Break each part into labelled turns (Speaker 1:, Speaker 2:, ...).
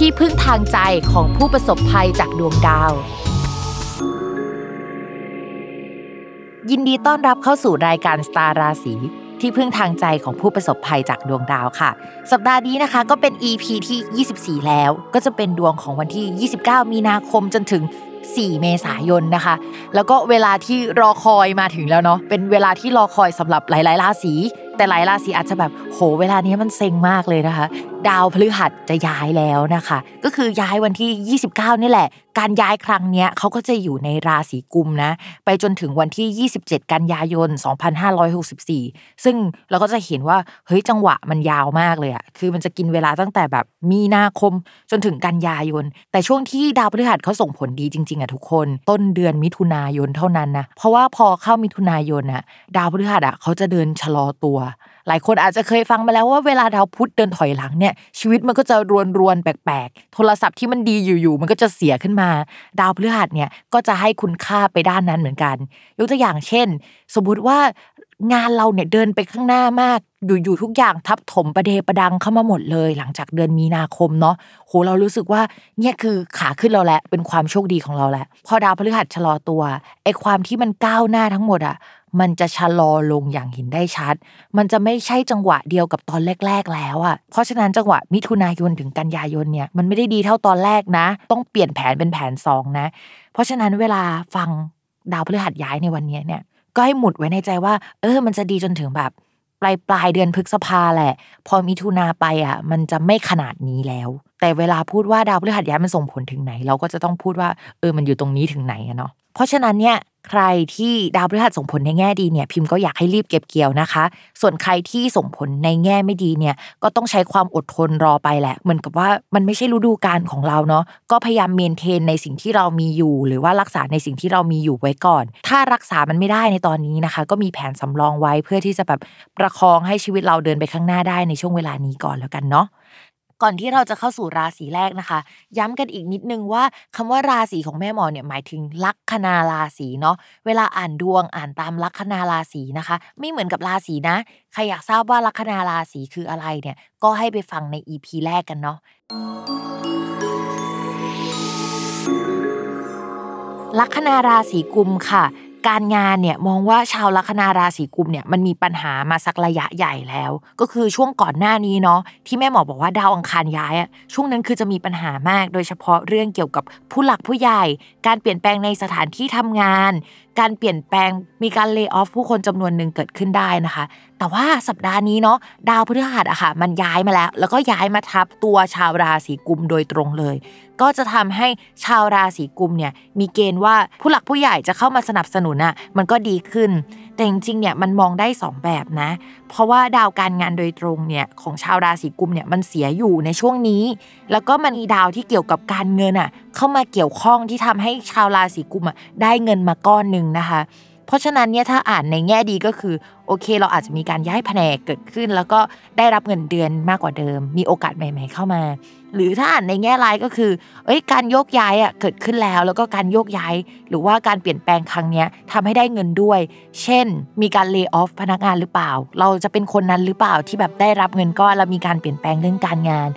Speaker 1: ที่พึ่งทางใจของผู้ประสบภัยจากดวงดาว ยินดีต้อนรับเข้าสู่รายการสตาร์ราศีที่พึ่งทางใจของผู้ประสบภัยจากดวงดาวค่ะ สัปดาห์นี้นะคะก็เป็น EP ที่ 24 แล้วก็จะเป็นดวงของวันที่ 29 มีนาคมจนถึง 4 เมษายนนะคะ แล้วก็เวลาที่รอคอยมาถึงแล้วเนาะเป็นเวลาที่รอคอยสำหรับหลายๆราศี แต่หลายราศีอาจจะแบบโหเวลานี้มันเซ็งมากเลยนะคะ ดาวพฤหัสจะย้ายแล้วนะคะ ก็คือย้ายวันที่ 29 นี่แหละ การย้ายครั้งเนี้ยเขาก็จะอยู่ในราศีกุมนะ ไปจนถึงวันที่ 27 กันยายน 2564 ซึ่งเราก็จะเห็นว่าเฮ้ยจังหวะมันยาวมากเลยอะคือมันจะกินเวลาตั้งแต่แบบมีนาคมจนถึงกันยายน แต่ช่วงที่ดาวพฤหัสเขาส่งผลดีจริงๆอะทุกคน ต้นเดือนมิถุนายนเท่านั้นนะเพราะว่าพอเข้ามิถุนายนอะดาวพฤหัสอะเขาจะเดินชะลอตัวหลายคนอาจจะเคยฟังมาแล้วว่าเวลาดาวพุธเดินถอยหลังเนี่ยชีวิตมันก็จะรวนรวนแปลกๆ โทรศัพท์ที่มันดีอยู่ๆมันก็จะเสียขึ้นมา ดาวพฤหัสเนี่ยก็จะให้คุณค่าไปด้านนั้นเหมือนกัน ยกตัวอย่างเช่น สมมุติว่างานเราเนี่ยเดินไปข้างหน้ามากอยู่ๆทุกอย่างทับถมประเดประดังเข้ามาหมดเลย หลังจากเดือนมีนาคมเนาะโหเรารู้สึกว่าเนี่ยคือขาขึ้นเราแหละเป็นความโชคดีของเราแหละพอดาวพฤหัสชะลอตัวไอ้ความที่มันก้าวหน้าทั้งหมดอะ มันจะชะลอลงอย่างเห็นได้ชัด มันจะไม่ใช่จังหวะเดียวกับตอนแรก ๆ แล้วอะ เพราะฉะนั้นจังหวะมิถุนายนถึงกันยายนเนี่ยมันไม่ได้ดีเท่าตอนแรกนะ ต้องเปลี่ยนแผนเป็นแผนสองนะ เพราะฉะนั้นเวลาฟังดาวพฤหัสย้ายในวันนี้เนี่ย ก็ให้หมุดไว้ในใจว่า เออ มันจะดีจนถึงแบบปลายปลายเดือนพฤษภาแหละ พอมิถุนาไปอะ มันจะไม่ขนาดนี้แล้ว แต่เวลาพูดว่าดาวพฤหัสย้ายมันส่งผลถึงไหน เราก็จะต้องพูดว่าเออมันอยู่ตรงนี้ถึงไหนอะเนาะเพราะฉะนั้นเนี่ยใครที่ดาวพฤหัสส่งผลในแง่ดีเนี่ยพิมพ์ก็อยากให้รีบเก็บเกี่ยวนะคะ ส่วนใครที่ส่งผลในแง่ไม่ดีเนี่ยก็ต้องใช้ความอดทนรอไปแหละ เหมือนกับว่ามันไม่ใช่ฤดูกาลของเราเนาะก็พยายามเมนเทนในสิ่งที่เรามีอยู่ หรือว่ารักษาในสิ่งที่เรามีอยู่ไว้ก่อน ถ้ารักษามันไม่ได้ในตอนนี้นะคะ ก็มีแผนสำรองไว้เพื่อที่จะแบบประคองให้ชีวิตเราเดินไปข้างหน้าได้ในช่วงเวลานี้ก่อนแล้วกันเนาะ ก่อนที่เราจะเข้าสู่ราศีแรกนะคะ ย้ำกันอีกนิดนึงว่าคำว่าราศีของแม่หมอเนี่ยหมายถึงลัคนาราศีเนาะเวลาอ่านดวงอ่านตามลัคนาราศีนะคะ ไม่เหมือนกับราศีนะใครอยากทราบว่าลัคนาราศีคืออะไรเนี่ยก็ให้ไปฟังใน EP แรกกันเนาะลัคนาราศีกุมค่ะ การงานเนี่ยมองว่าชาวลัคนาราศีกุมเนี่ยมันมีปัญหามาสักระยะใหญ่แล้ว ก็คือช่วงก่อนหน้านี้เนาะที่แม่หมอบอกว่าดาวอังคารย้ายอะช่วงนั้นคือจะมีปัญหามาก โดยเฉพาะเรื่องเกี่ยวกับผู้หลักผู้ใหญ่ การเปลี่ยนแปลงในสถานที่ทำงาน การเปลี่ยนแปลงมีการเลิกออฟผู้คนจำนวนหนึ่งเกิดขึ้นได้นะคะ แต่ว่าสัปดาห์นี้เนาะดาวพฤหัสอะค่ะ มันย้ายมาแล้ว แล้วก็ย้ายมาทับตัวชาวราศีกุมโดยตรงเลย ก็จะทำให้ชาวราศีกุมเนี่ยมีเกณฑ์ว่าผู้หลักผู้ใหญ่จะเข้ามาสนับสนุนอะมันก็ดีขึ้น แต่จริงๆเนี่ยมันมองได้ 2 แบบนะ เพราะว่าดาวการงานโดยตรงเนี่ยของชาวราศีกุมเนี่ยมันเสียอยู่ในช่วงนี้ แล้วก็มันมีดาวที่เกี่ยวกับการเงินอะเข้ามาเกี่ยวข้องที่ทำให้ชาวราศีกุมอะได้เงินมาก้อนหนึ่งนะคะ เพราะฉะนั้นเนี่ยถ้าอ่านในแง่ดีก็คือโอเค เราอาจจะมีการย้ายแผนกเกิดขึ้น แล้วก็ได้รับเงินเดือนมากกว่าเดิม มีโอกาสใหม่ ๆ เข้ามา หรือถ้าอ่านในแง่ร้ายก็คือเอ้ยการโยกย้ายอะเกิดขึ้นแล้ว แล้วก็การโยกย้าย หรือว่าการเปลี่ยนแปลงครั้งเนี้ยทำให้ได้เงินด้วย เช่น มีการเลิกออฟพนักงานหรือเปล่า เราจะเป็นคนนั้นหรือเปล่าที่แบบได้รับเงินก้อนแล้วมีการเปลี่ยนแปลงเรื่องการงาน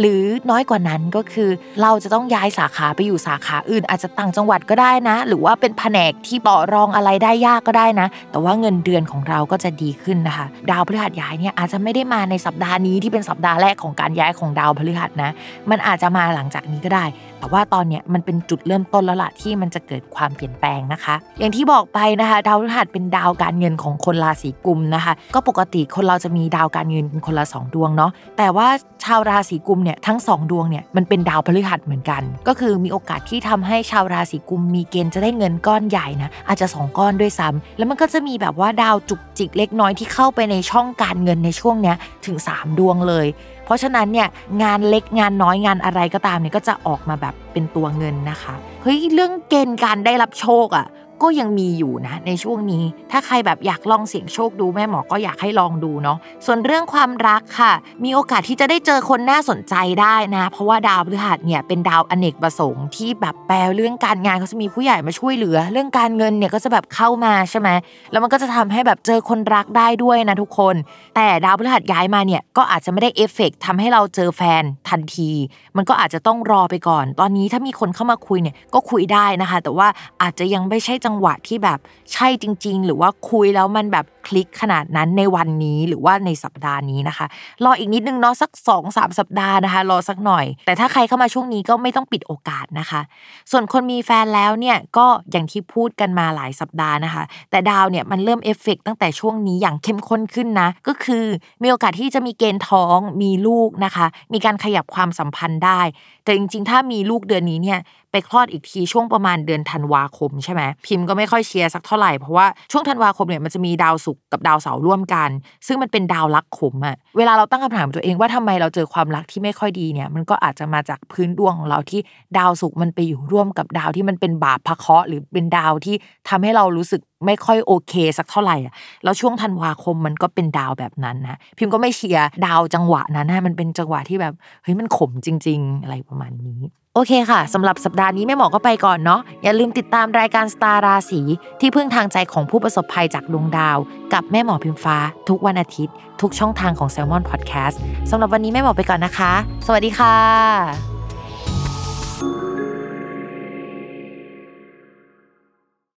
Speaker 1: หรือน้อยกว่านั้นก็คือเราจะต้องย้ายสาขาไปอยู่สาขาอื่น อาจจะต่างจังหวัดก็ได้นะ หรือว่าเป็นแผนกที่ต่อรองอะไรได้ยากก็ได้นะ แต่ว่าเงินเดือนของเราก็จะดีขึ้นนะคะ ดาวพฤหัสย้ายเนี่ยอาจจะไม่ได้มาในสัปดาห์นี้ที่เป็นสัปดาห์แรกของการย้ายของดาวพฤหัสนะ มันอาจจะมาหลังจากนี้ก็ได้ แต่ว่าตอนเนี้ยมันเป็นจุดเริ่มต้นแล้วล่ะที่มันจะเกิดความเปลี่ยนแปลงนะคะ อย่างที่บอกไปนะคะ ดาวพฤหัสเป็นดาวการเงินของคนราศีกุมนะคะ ก็ปกติคนเราจะมีดาวการเงินเป็นคนละสองดวงเนาะแต่ว่าชาวราศีกุมเนี่ยทั้งสองดวงเนี่ยมันเป็นดาวพฤหัสเหมือนกัน ก็คือมีโอกาสที่ทำให้ชาวราศีกุมมีเกณฑ์จะได้เงินก้อนใหญ่นะอาจจะสองก้อนด้วยซ้ำแล้วมันก็จะมีแบบว่าดาวจุกจิกเล็กน้อยที่เข้าไปในช่องการเงินในช่วงเนี้ยถึง 3 ดวงเลย เพราะฉะนั้นเนี่ยงานเล็กงานน้อยงานอะไรก็ตามเนี่ยก็จะออกมาแบบเป็นตัวเงินนะคะเฮ้ยเรื่องเกณฑ์การได้รับโชคอะ่ะ ก็ยังมีอยู่นะในช่วงนี้ ถ้าใครแบบอยากลองเสี่ยงโชคดูแม่หมอก็อยากให้ลองดูเนาะส่วนเรื่องความรักค่ะ มีโอกาสที่จะได้เจอคนน่าสนใจได้นะ เพราะว่าดาวพฤหัสเนี่ยเป็นดาวอเนกประสงค์ที่แบบแปลเรื่องการงานเขาจะมีผู้ใหญ่มาช่วยเหลือ เรื่องการเงินเนี่ยก็จะแบบเข้ามาใช่ไหมแล้วมันก็จะทำให้แบบเจอคนรักได้ด้วยนะทุกคน แต่ดาวพฤหัสย้ายมาเนี่ยก็อาจจะไม่ได้เอฟเฟกต์ทำให้เราเจอแฟนทันที มันก็อาจจะต้องรอไปก่อน ตอนนี้ถ้ามีคนเข้ามาคุยเนี่ยก็คุยได้นะคะ แต่ว่าอาจจะยังไม่ใช่จังหวะที่แบบใช่จริง ๆ หรือว่าคุยแล้วมันแบบ คลิกขนาดนั้นในวันนี้หรือว่าในสัปดาห์นี้นะคะรออีกนิดนึงเนาะสัก2อสสัปดาห์นะคะ รอสักหน่อย แต่ถ้าใครเข้ามาช่วงนี้ก็ไม่ต้องปิดโอกาสนะคะ ส่วนคนมีแฟนแล้วเนี่ยก็อย่างที่พูดกันมาหลายสัปดาห์นะคะ แต่ดาวเนี่ยมันเริ่มเอฟเฟกตั้งแต่ช่วงนี้อย่างเข้มข้นขึ้นนะก็คือมีโอกาสที่จะมีเกณฑ์ท้องมีลูกนะคะ มีการขยับความสัมพันธ์ได้ แต่จริง ๆ ถ้ามีลูกเดือนนี้เนี่ยไปคลอดอีกทีช่วงประมาณเดือนธันวาคมใช่ไหมพิมพ์ก็ไม่ค่อยเชียร์สักเท่าไหร่เพราะว่าช่วงธันวาคมเนี่ยมันจะมีดาวศุกร์กับดาวเสาร์ร่วมกัน ซึ่งมันเป็นดาวรักขมอะเวลาเราตั้งคำถามตัวเองว่าทำไมเราเจอความรักที่ไม่ค่อยดีเนี่ย มันก็อาจจะมาจากพื้นดวงของเราที่ดาวศุกร์มันไปอยู่ร่วมกับดาวที่มันเป็นบาปพะเคาะ หรือเป็นดาวที่ทำให้เรารู้สึกไม่ค่อยโอเคสักเท่าไหร่อะแล้วช่วงธันวาคมมันก็เป็นดาวแบบนั้นนะพิมพ์ก็ไม่เชียร์ดาวจังหวะนั้นนะมันเป็นจังหวะที่แบบเฮ้ยมันขมจริง ๆ อะไรประมาณนี้ โอเคค่ะสำหรับสัปดาห์นี้แม่หมอก็ไปก่อนเนาะอย่าลืมติดตามรายการสตาร์ราศีที่พึ่งทางใจของผู้ประสบภัยจากดวงดาว กับแม่หมอพิมฟ้า ทุกวันอาทิตย์ ทุกช่องทางของ s ซ l m o n Podcast สำหรับวันนี้แม่หมอไปก่อนนะคะ สวัสดีค่ะ